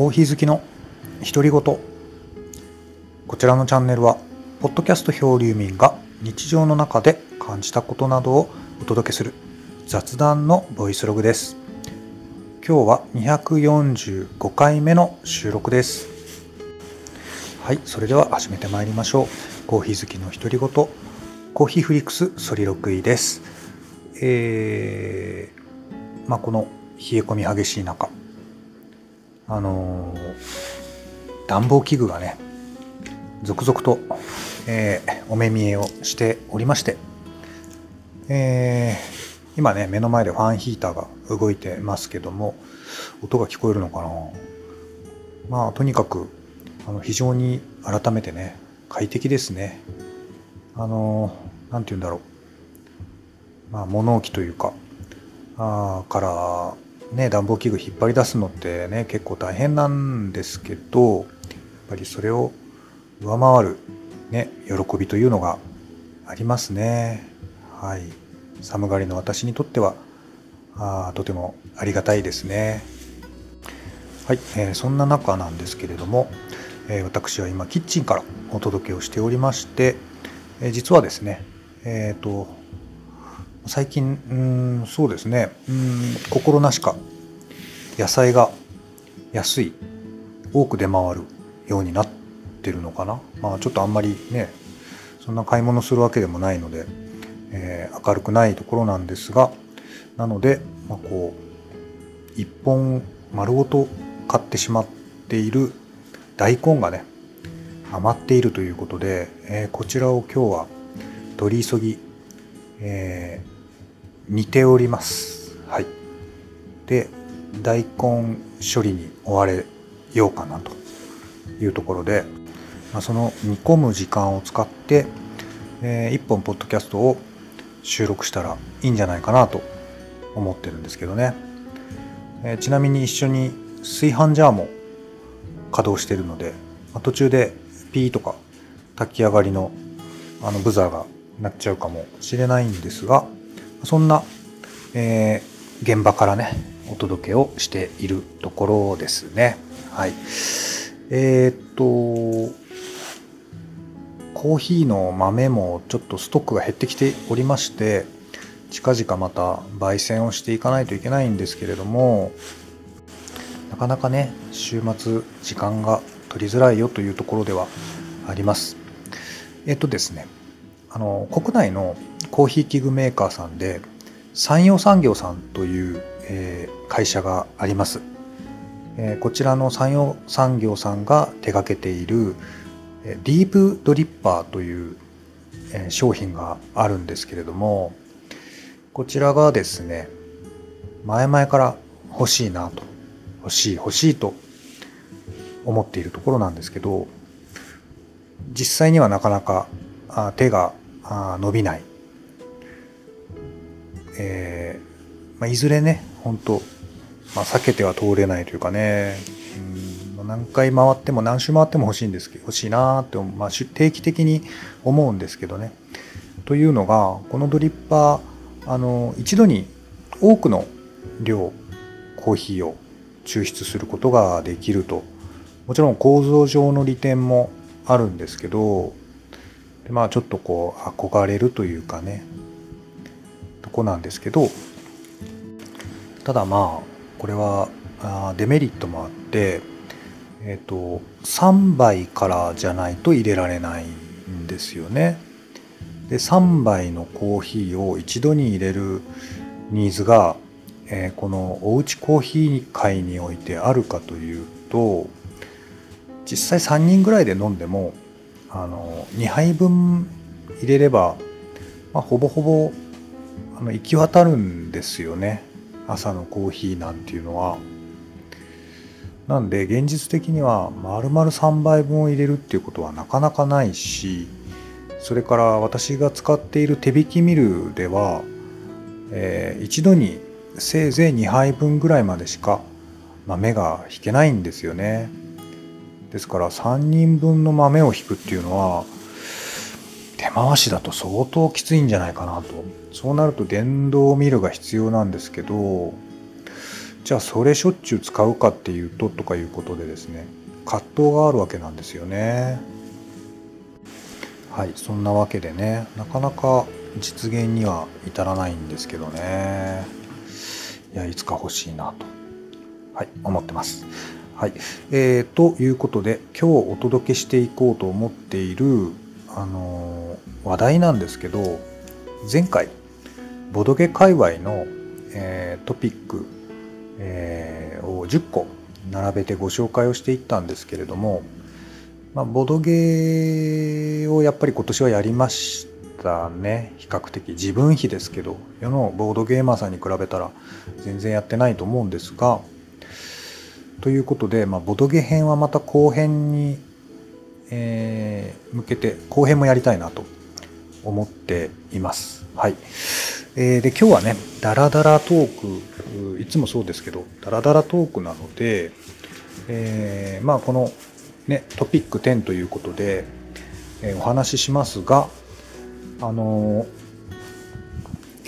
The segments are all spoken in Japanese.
コーヒー好きの独り言。こちらのチャンネルはポッドキャスト漂流民が日常の中で感じたことなどをお届けする雑談のボイスログです。今日は245回目の収録です。はいそれでは始めてまいりましょう。コーヒー好きの独り言。コーヒーフリックスソリロクイです。えー、まあこの冷え込み激しい中あのー、暖房器具がね続々と、えー、お目見えをしておりまして、えー、今ね目の前でファンヒーターが動いてますけども音が聞こえるのかな？まあとにかくあの非常に改めてね快適ですね。あの何て言うんだろう。まあ物置というかあからね、暖房器具引っ張り出すのってね結構大変なんですけどやっぱりそれを上回る、ね、喜びというのがありますね。はい、寒がりの私にとってはあとてもありがたいですね。はい、えー、そんな中なんですけれども、えー、私は今キッチンからお届けをしておりまして、えー、実はですね、えっ、と最近うんそうですね。うん心なしか野菜が安い多く出回るようになってるのかな。まあちょっとあんまりねそんな買い物するわけでもないので、えー、明るくないところなんですがなので、まあ、こう一本丸ごと買ってしまっている大根がね余っているということで、えー、こちらを今日は取り急ぎ、えー、煮ております。はい、で大根処理に追われようかなというところで、まあ、その煮込む時間を使って、えー、1本ポッドキャストを収録したらいいんじゃないかなと思ってるんですけどね、えー、ちなみに一緒に炊飯ジャーも稼働してるので、まあ、途中でピーとか炊き上がりのあのブザーがなっちゃうかもしれないんですがそんな、えー、現場からねお届けをしているところですね。はい。えー、っと、コーヒーの豆もちょっとストックが減ってきておりまして、近々また焙煎をしていかないといけないんですけれども、なかなかね、週末時間が取りづらいよというところではあります。えっとですね、あの、国内のコーヒー器具メーカーさんで、山陽産業さんという、えー、会社があります、えー、こちらの山陽産業さんが手掛けているディープドリッパーという、えー、商品があるんですけれどもこちらがですね前々から欲しいなと欲しい欲しいと思っているところなんですけど実際にはなかなか手が伸びない、えーまあ、いずれね本当、まあ、避けては通れないというかね、うん、何回回っても何周回っても欲しいんですけど欲しいなって、まあ、定期的に思うんですけどね。というのがこのドリッパーあの一度に多くの量コーヒーを抽出することができると。もちろん構造上の利点もあるんですけどでまあちょっとこう憧れるというかねとこなんですけどただまあこれはあデメリットもあって、えっ、ー、と3杯からじゃないと入れられないんですよね。で3杯のコーヒーを一度に入れるニーズが、えー、このおうちコーヒー会においてあるかというと実際3人ぐらいで飲んでもあの2杯分入れれば、まあ、ほぼほぼあの行き渡るんですよね。朝のコーヒーなんていうのはなんで現実的には丸々3杯分を入れるっていうことはなかなかないしそれから私が使っている手引きミルでは、えー、一度にせいぜい2杯分ぐらいまでしか豆が引けないんですよねですから3人分の豆を引くっていうのは手回しだと相当きついんじゃないかなとそうなると電動ミルが必要なんですけどじゃあそれしょっちゅう使うかっていうととかいうことでですね葛藤があるわけなんですよね。はいそんなわけでねなかなか実現には至らないんですけどねいやいつか欲しいなとはい思ってます。はい、えー、ということで今日お届けしていこうと思っている、あのー、話題なんですけど前回ボドゲ界隈の、えー、トピック、えー、を10個並べてご紹介をしていったんですけれども、まあ、ボドゲをやっぱり今年はやりましたね。比較的自分比ですけど世のボードゲーマーさんに比べたら全然やってないと思うんですがということで、まあ、ボドゲ編はまた後編に、えー、向けて後編もやりたいなと思っています。はい。えー、で今日はねダラダラトークいつもそうですけどダラダラトークなので、えー、まあこのねトピック10ということで、えー、お話ししますがあの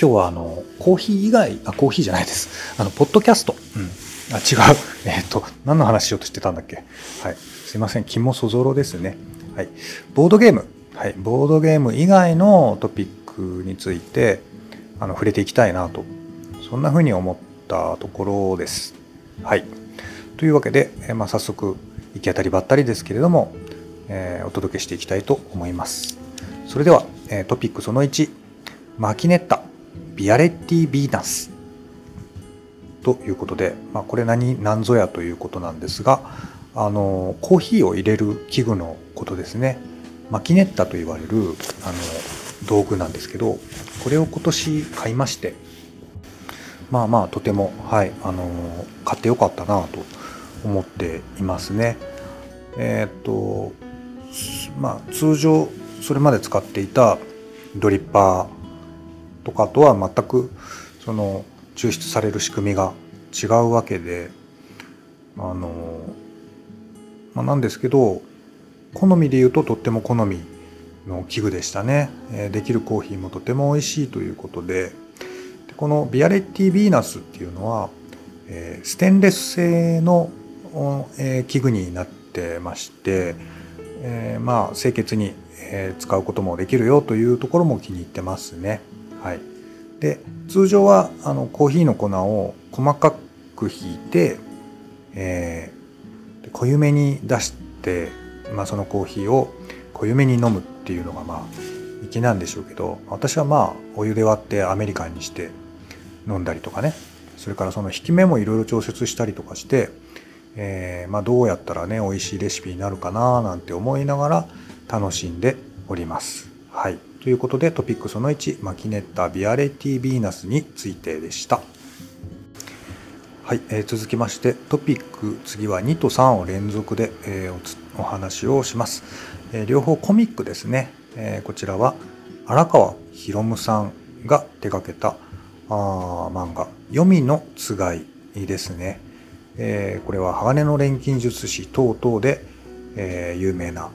今日はあのコーヒー以外あコーヒーじゃないですあのポッドキャスト、うんあ、違う。えっ、ー、と、何の話しようとしてたんだっけ？はい。すいません。肝そぞろですね。はい。ボードゲーム。はい。ボードゲーム以外のトピックについて、あの、触れていきたいなと。そんな風に思ったところです。はい。というわけで、えー、まあ、早速、行き当たりばったりですけれども、えー、お届けしていきたいと思います。それでは、えトピックその1、マキネッタ、ビアレッティ・ビーナス。ということで、まあ、これ何何ぞやということなんですがあのコーヒーを入れる器具のことですね。マキネッタと言われるあの道具なんですけどこれを今年買いましてまあまあとてもはいあの買ってよかったなと思っていますね。えー、っとまあ通常それまで使っていたドリッパーとかとは全くその抽出される仕組みが違うわけであの、まあ、なんですけど好みで言うととっても好みの器具でしたね、え、できるコーヒーもとても美味しいということで。でこのビアレッティ・ヴィーナスっていうのは、え、ステンレス製の、え、器具になってまして、え、まあ清潔に、え、使うこともできるよというところも気に入ってますね。はい、で通常はあのコーヒーの粉を細かくひいて、えー、濃ゆめに出して、まあ、そのコーヒーを濃ゆめに飲むっていうのがまあ粋なんでしょうけど私はまあお湯で割ってアメリカンにして飲んだりとかねそれからその引き目もいろいろ調節したりとかして、えー、まあ、どうやったらね美味しいレシピになるかななんて思いながら楽しんでおります。はいということでトピックその1マキネッタ・ビアレティ・ビーナスについてでした。はい、えー、続きましてトピック次は2と3を連続で、えー、お話をします、えー、両方コミックですね、えー、こちらは荒川博さんが手掛けたあ漫画「黄泉のつがい」ですね、えー、これは鋼の錬金術師等々で、えー、有名な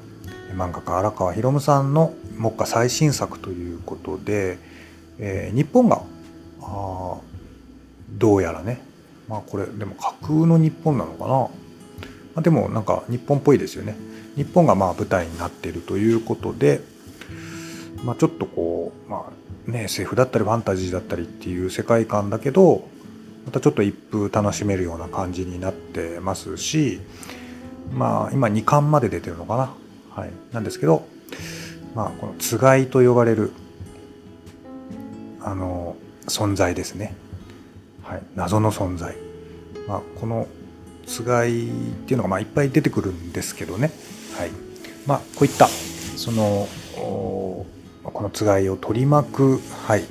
漫画家荒川博さんの目下最新作ということで、えー、日本があどうやらね。まあこれでも架空の日本なのかな、まあ、でもなんか日本っぽいですよね。日本がまあ舞台になっているということで、まあ、ちょっとこうまあね SF だったりファンタジーだったりっていう世界観だけどまたちょっと一風楽しめるような感じになってますしまあ今2巻まで出てるのかな。はい、なんですけど、まあ、このつがいと呼ばれるあの存在ですね、はい、謎の存在、まあ、このつがいっていうのがまあいっぱい出てくるんですけどね、はい。まあ、こういったそのこのつがいを取り巻く、はい、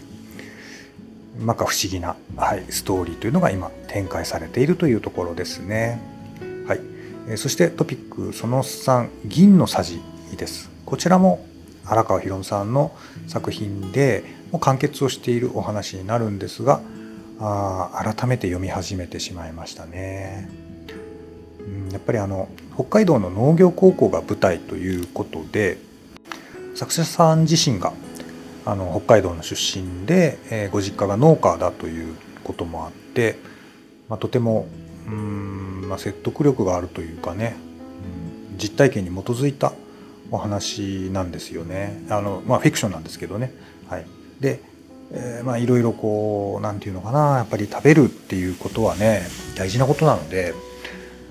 まか不思議な、はい、ストーリーというのが今展開されているというところですね。そしてトピックその3銀のさじです。こちらも荒川博さんの作品でもう完結をしているお話になるんですがあ改めて読み始めてしまいましたね、うん、やっぱりあの北海道の農業高校が舞台ということで作者さん自身があの北海道の出身で、えー、ご実家が農家だということもあってまあ、とてもうん、まあ、説得力があるというかね、うん、実体験に基づいたお話なんですよね。あの、まあ、フィクションなんですけどね。はい、で、えー、まあいろいろこう何て言うのかな。やっぱり食べるっていうことはね大事なことなので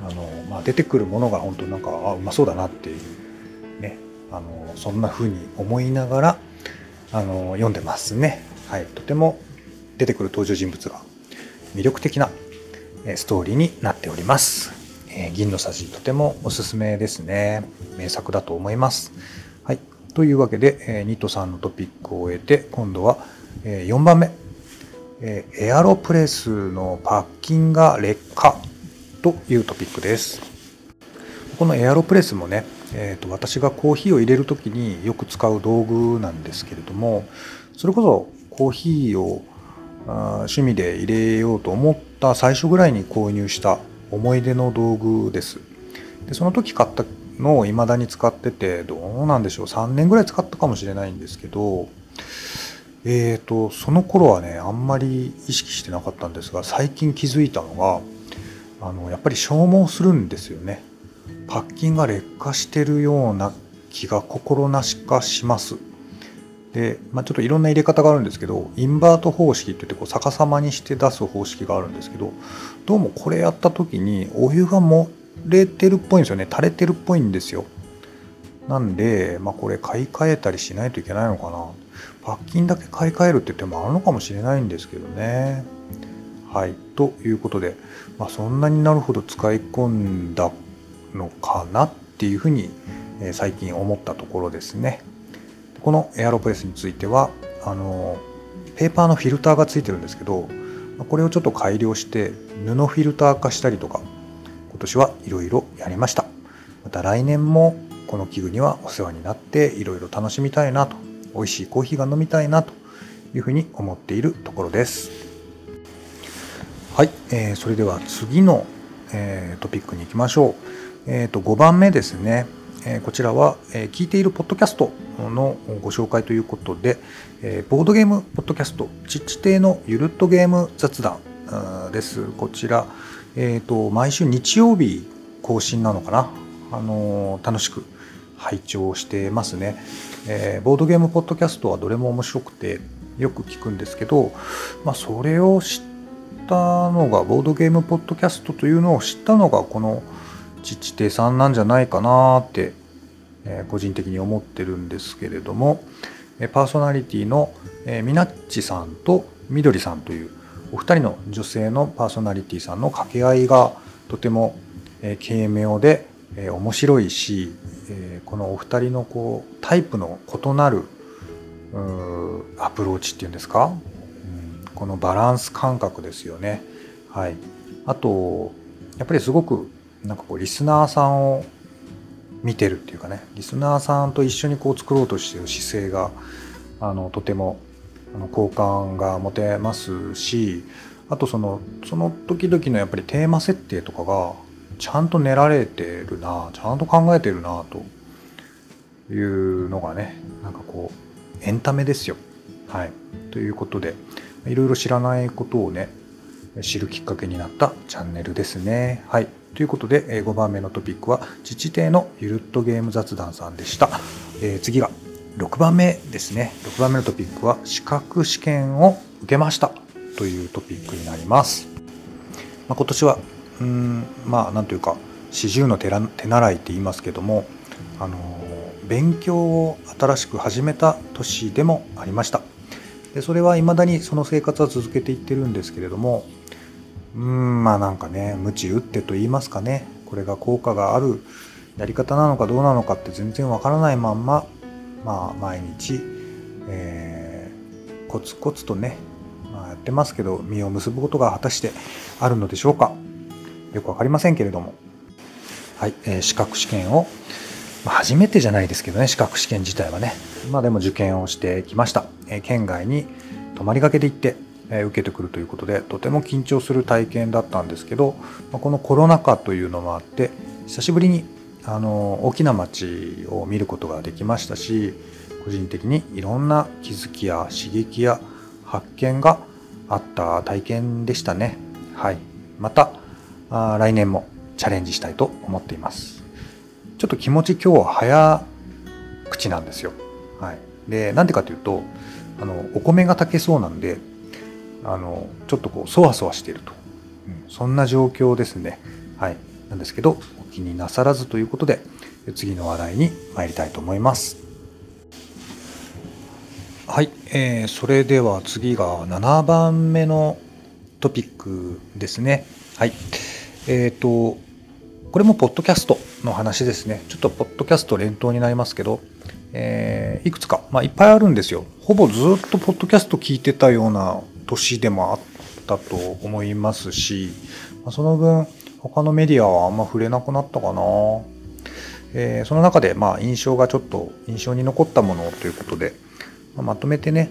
あの、まあ、出てくるものが本当なんかあうまそうだなっていうね。あのそんな風に思いながらあの読んでますね。はい、とても出てくる登場人物が魅力的なストーリーになっております。え銀のさじとてもおすすめですね。名作だと思います。はい。というわけで、えニットさんのトピックを終えて、今度は、え4番目。えエアロプレスのパッキンが劣化というトピックです。このエアロプレスもね、えーと、私がコーヒーを入れる時によく使う道具なんですけれどもそれこそコーヒーを趣味で入れようと思った最初ぐらいに購入した思い出の道具です。でその時買ったのを未だに使っててどうなんでしょう。3年ぐらい使ったかもしれないんですけどえーとその頃はねあんまり意識してなかったんですが最近気づいたのがあのやっぱり消耗するんですよね。パッキンが劣化してるような気が心なしかします。で、まあ、ちょっといろんな入れ方があるんですけどインバート方式って言ってこう逆さまにして出す方式があるんですけどどうもこれやった時にお湯が漏れてるっぽいんですよね。垂れてるっぽいんですよ。なんで、まあ、これ買い替えたりしないといけないのかな。パッキンだけ買い替えるって手もあるのかもしれないんですけどね。はい。ということで、まあ、そんなになるほど使い込んだのかなっていうふうに最近思ったところですね。このエアロプレスについてはあのペーパーのフィルターがついてるんですけどこれをちょっと改良して布フィルター化したりとか今年はいろいろやりました。また来年もこの器具にはお世話になっていろいろ楽しみたいなと美味しいコーヒーが飲みたいなというふうに思っているところです。はい、えー、それでは次の、えー、トピックに行きましょう、えーと、5番目ですね。こちらは、聞いているポッドキャストのご紹介ということで、ボードゲームポッドキャスト、ちっち亭のゆるっとゲーム雑談です。こちら、えーと、毎週日曜日更新なのかな、あの楽しく拝聴してますね、えー、ボードゲームポッドキャストはどれも面白くてよく聞くんですけど、まあ、それを知ったのがボードゲームポッドキャストというのを知ったのがこの「父手さんなんじゃないかなって、え、個人的に思ってるんですけれどもパーソナリティの、えー、みなっちさんとみどりさんというお二人の女性のパーソナリティさんの掛け合いがとても、え、軽妙で、え、面白いし、え、このお二人のこうタイプの異なるアプローチっていうんですか、うん、このバランス感覚ですよね。はい、あとやっぱりすごくなんかこうリスナーさんを見てるっていうかねリスナーさんと一緒にこう作ろうとしてる姿勢があのとてもあの好感が持てますしあとそのその時々のやっぱりテーマ設定とかがちゃんと練られてるなちゃんと考えてるなというのがねなんかこうエンタメですよ。はい、ということでいろいろ知らないことをね知るきっかけになったチャンネルですね。はい。ということで、え5番目のトピックは、父邸のゆるっとゲーム雑談さんでした。えー、次が6番目ですね。6番目のトピックは、資格試験を受けましたというトピックになります。まあ、今年は、うん、まあ、なんというか、四十の手習いって言いますけども、あの勉強を新しく始めた年でもありました。でそれはいまだにその生活は続けていってるんですけれどもうんまあなんかね鞭打ってと言いますかねこれが効果があるやり方なのかどうなのかって全然わからないまんままあ毎日、えー、コツコツとね、まあ、やってますけど実を結ぶことが果たしてあるのでしょうか。よく分かりませんけれども。はい、えー、資格試験を、まあ、初めてじゃないですけどね資格試験自体はね。まあでも受験をしてきました、えー、県外に泊まりがけで行って受けてくるということでとても緊張する体験だったんですけどこのコロナ禍というのもあって久しぶりにあの大きな街を見ることができましたし個人的にいろんな気づきや刺激や発見があった体験でしたね。はい、また来年もチャレンジしたいと思っています。ちょっと気持ち今日は早口なんですよ。はい。でなんでかというとあのお米が炊けそうなんであのちょっとこうそわそわしていると、うん、そんな状況ですね。はい。なんですけどお気になさらずということで次の話題に参りたいと思います。はい、えー、それでは次が7番目のトピックですね。はい。えっ、ー、とこれもポッドキャストの話ですね。ちょっとポッドキャスト連投になりますけどえー、いくつか、まあ、いっぱいあるんですよ。ほぼずっとポッドキャスト聞いてたような年でもあったと思いますし、まあ、その分、他のメディアはあんま触れなくなったかな。えー、その中で、まあ、印象がちょっと印象に残ったものということで、ま、まとめてね、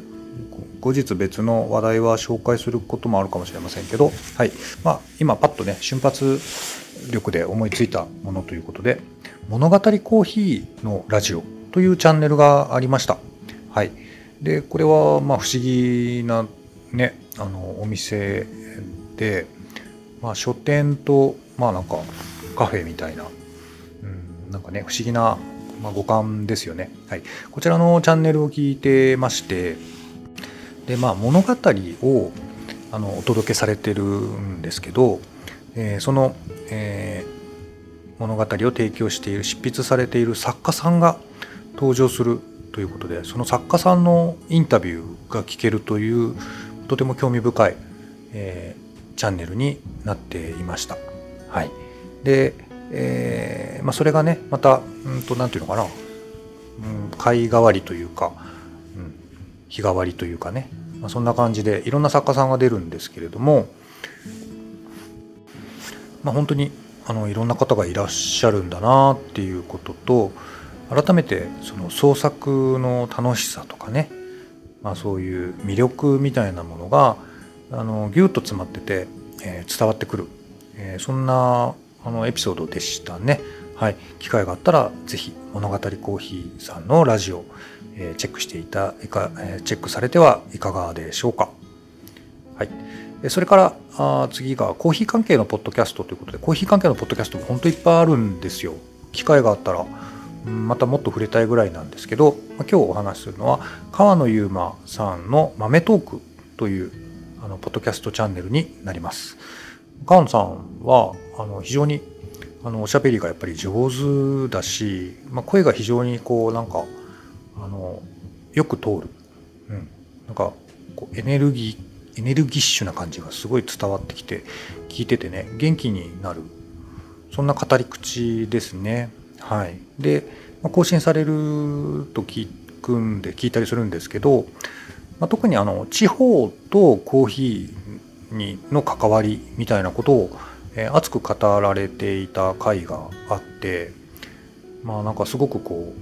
後日別の話題は紹介することもあるかもしれませんけど、はい。まあ、今パッとね、瞬発力で思いついたものということで、物語コーヒーのラジオというチャンネルがありました。はい。で、これは、まあ、不思議なね、あの、お店で、まあ、書店と、まあ、なんか、カフェみたいな、うん、なんかね、不思議な、まあ、五感ですよね。はい。こちらのチャンネルを聞いてまして、で、まあ、物語を、あの、お届けされてるんですけど、えー、その、えー、物語を提供している執筆されている作家さんが登場するということでその作家さんのインタビューが聞けるというとても興味深い、えー、チャンネルになっていました。はい、で、えーまあ、それがねまたうんと何て言うのかな、うん、会代わりというか、うん、日替わりというかね、まあ、そんな感じでいろんな作家さんが出るんですけれども、まあ、本当にあのいろんな方がいらっしゃるんだなっていうことと改めてその創作の楽しさとかね、まあ、そういう魅力みたいなものがあのギュッと詰まってて、えー、伝わってくる、えー、そんなあのエピソードでしたね。はい、機会があったら是非物語コーヒーさんのラジオ、えー、チェックしていたいか、え、チェックされてはいかがでしょうか。はい、それからあ次がコーヒー関係のポッドキャストということでコーヒー関係のポッドキャストも本当いっぱいあるんですよ。機会があったらまたもっと触れたいぐらいなんですけど今日お話しするのは川野悠馬さんの「豆トーク」というあのポッドキャストチャンネルになります。川野さんはあの非常にあのおしゃべりがやっぱり上手だし、まあ、声が非常にこうなんかあのよく通る、うん、なんかこうエネルギーエネルギッシュな感じがすごい伝わってきて聞いててね元気になるそんな語り口ですね。はい、で、ま、更新されると聞くんで聞いたりするんですけど、まあ、特にあの地方とコーヒーにの関わりみたいなことを、えー、熱く語られていた回があってまあなんかすごくこう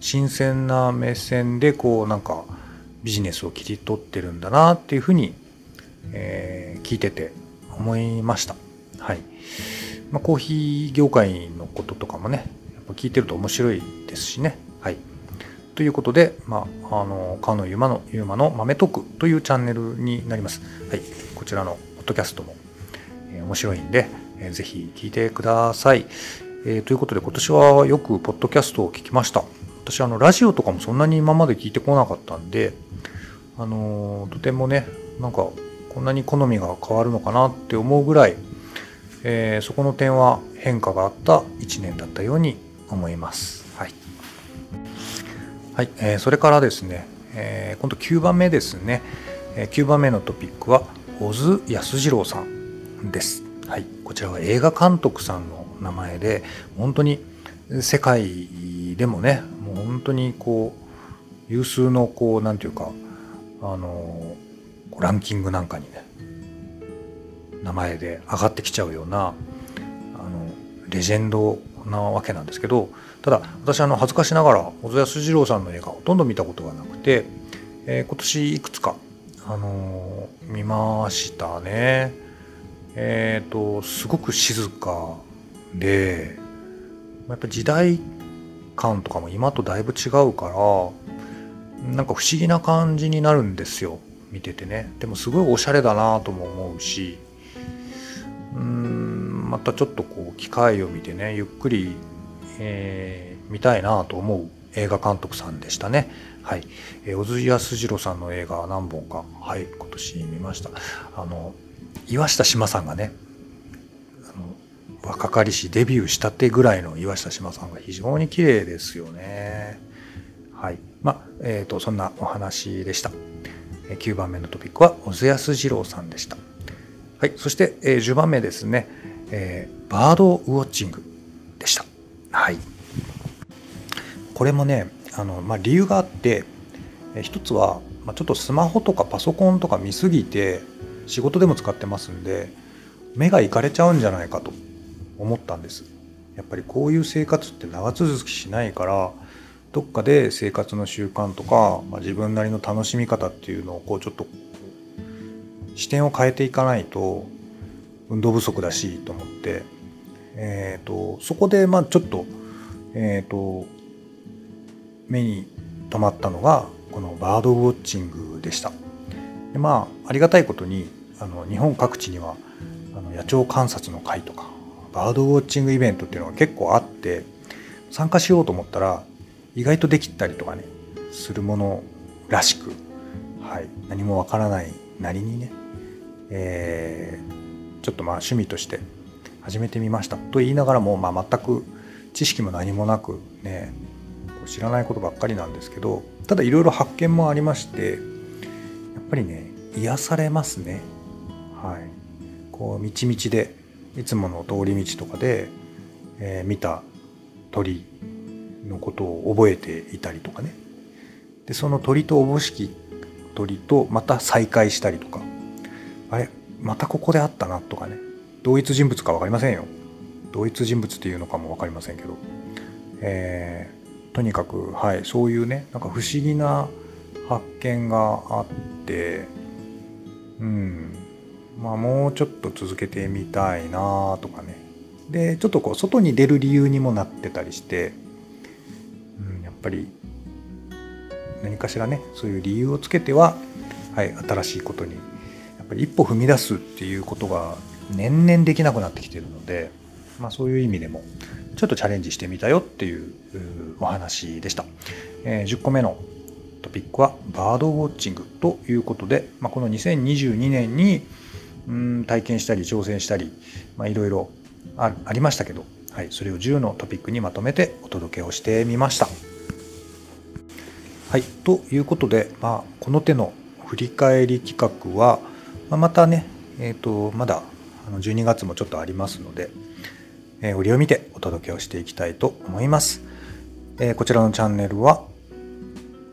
新鮮な目線でこうなんかビジネスを切り取ってるんだなっていうふうに、えー、聞いてて思いました。はい。まあ、コーヒー業界のこととかもねやっぱ聞いてると面白いですしね。はい、ということで、まあ、あの川野ゆまのゆまの豆トークというチャンネルになります。はい、こちらのポッドキャストも、えー、面白いんで、えー、ぜひ聞いてください。えー、ということで今年はよくポッドキャストを聞きました。私あのラジオとかもそんなに今まで聞いてこなかったんで、あのとてもねなんかこんなに好みが変わるのかなって思うぐらいえー、そこの点は変化があった1年だったように思います。はい、はいえー、それからですね、えー、今度9番目ですね、え、9番目のトピックは小津安二郎さんです。はい、こちらは映画監督さんの名前で本当に世界でもねもう本当にこう有数のこうなんていうかあのランキングなんかにね名前で上がってきちゃうようなあのレジェンドなわけなんですけどただ私あの恥ずかしながら小津安二郎さんの映画ほとんど見たことがなくて、えー、今年いくつか、あのー、見ましたね。えっ、ー、とすごく静かでやっぱ時代感とかも今とだいぶ違うからなんか不思議な感じになるんですよ見ててねでもすごいおしゃれだなとも思うしまたちょっとこう機会を見てねゆっくり、えー、見たいなと思う映画監督さんでしたね。はい、えー、小津安二郎さんの映画何本か、はい、今年見ました。あの岩下志麻さんがねあの若かりしデビューしたてぐらいの岩下志麻さんが非常に綺麗ですよね。はい。まあ、えっ、ー、と、そんなお話でした。9番目のトピックは小津安二郎さんでした。はい。そして、えー、10番目ですね、えー、バードウォッチングでした。はい。これもね、あの、まあ、理由があって、え一つは、まあ、ちょっとスマホとかパソコンとか見すぎて、仕事でも使ってますんで、目がいかれちゃうんじゃないかと思ったんです。やっぱりこういう生活って長続きしないから、どっかで生活の習慣とか、まあ、自分なりの楽しみ方っていうのをこうちょっと視点を変えていかないと運動不足だしと思って、えーと、そこでまあちょっと,、えーと、目に留まったのがこのバードウォッチングでした。でまあありがたいことにあの日本各地にはあの野鳥観察の会とかバードウォッチングイベントっていうのが結構あって参加しようと思ったら意外とできたりとかねするものらしく、はい、何もわからないなりにね、えー、ちょっとまあ趣味として始めてみました。と言いながらも、まあ、全く知識も何もなくね知らないことばっかりなんですけどただいろいろ発見もありましてやっぱりね癒されますね。はい。こう道々でいつもの通り道とかで、えー、見た鳥のことを覚えていたりとかね。でその鳥とおぼしき鳥とまた再会したりとか。あれ？またここで会ったなとかね。同一人物か分かりませんよ。同一人物っていうのかも分かりませんけど、えー、とにかくはいそういうねなんか不思議な発見があってうん。まあもうちょっと続けてみたいなとかね。でちょっとこう外に出る理由にもなってたりしてうん、やっぱり何かしらねそういう理由をつけては、はい、新しいことにぱり一歩踏み出すっていうことが年々できなくなってきてるので、まあ、そういう意味でもちょっとチャレンジしてみたよっていうお話でした。えー、10個目のトピックはバードウォッチングということで、まあ、この2022年にうん体験したり挑戦したり、いろいろありましたけど、はい、それを10のトピックにまとめてお届けをしてみました。はい、ということで、まあ、この手の振り返り企画は、まあ、またね、えーと、まだ12月もちょっとありますので、えー、折を見てお届けをしていきたいと思います。えー、こちらのチャンネルは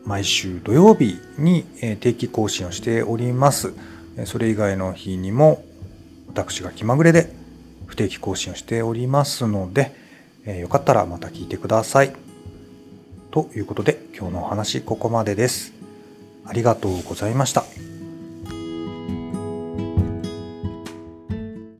毎週土曜日に定期更新をしております。それ以外の日にも私が気まぐれで不定期更新をしておりますので、えよかったらまた聞いてください。ということで今日のお話ここまでです。ありがとうございました。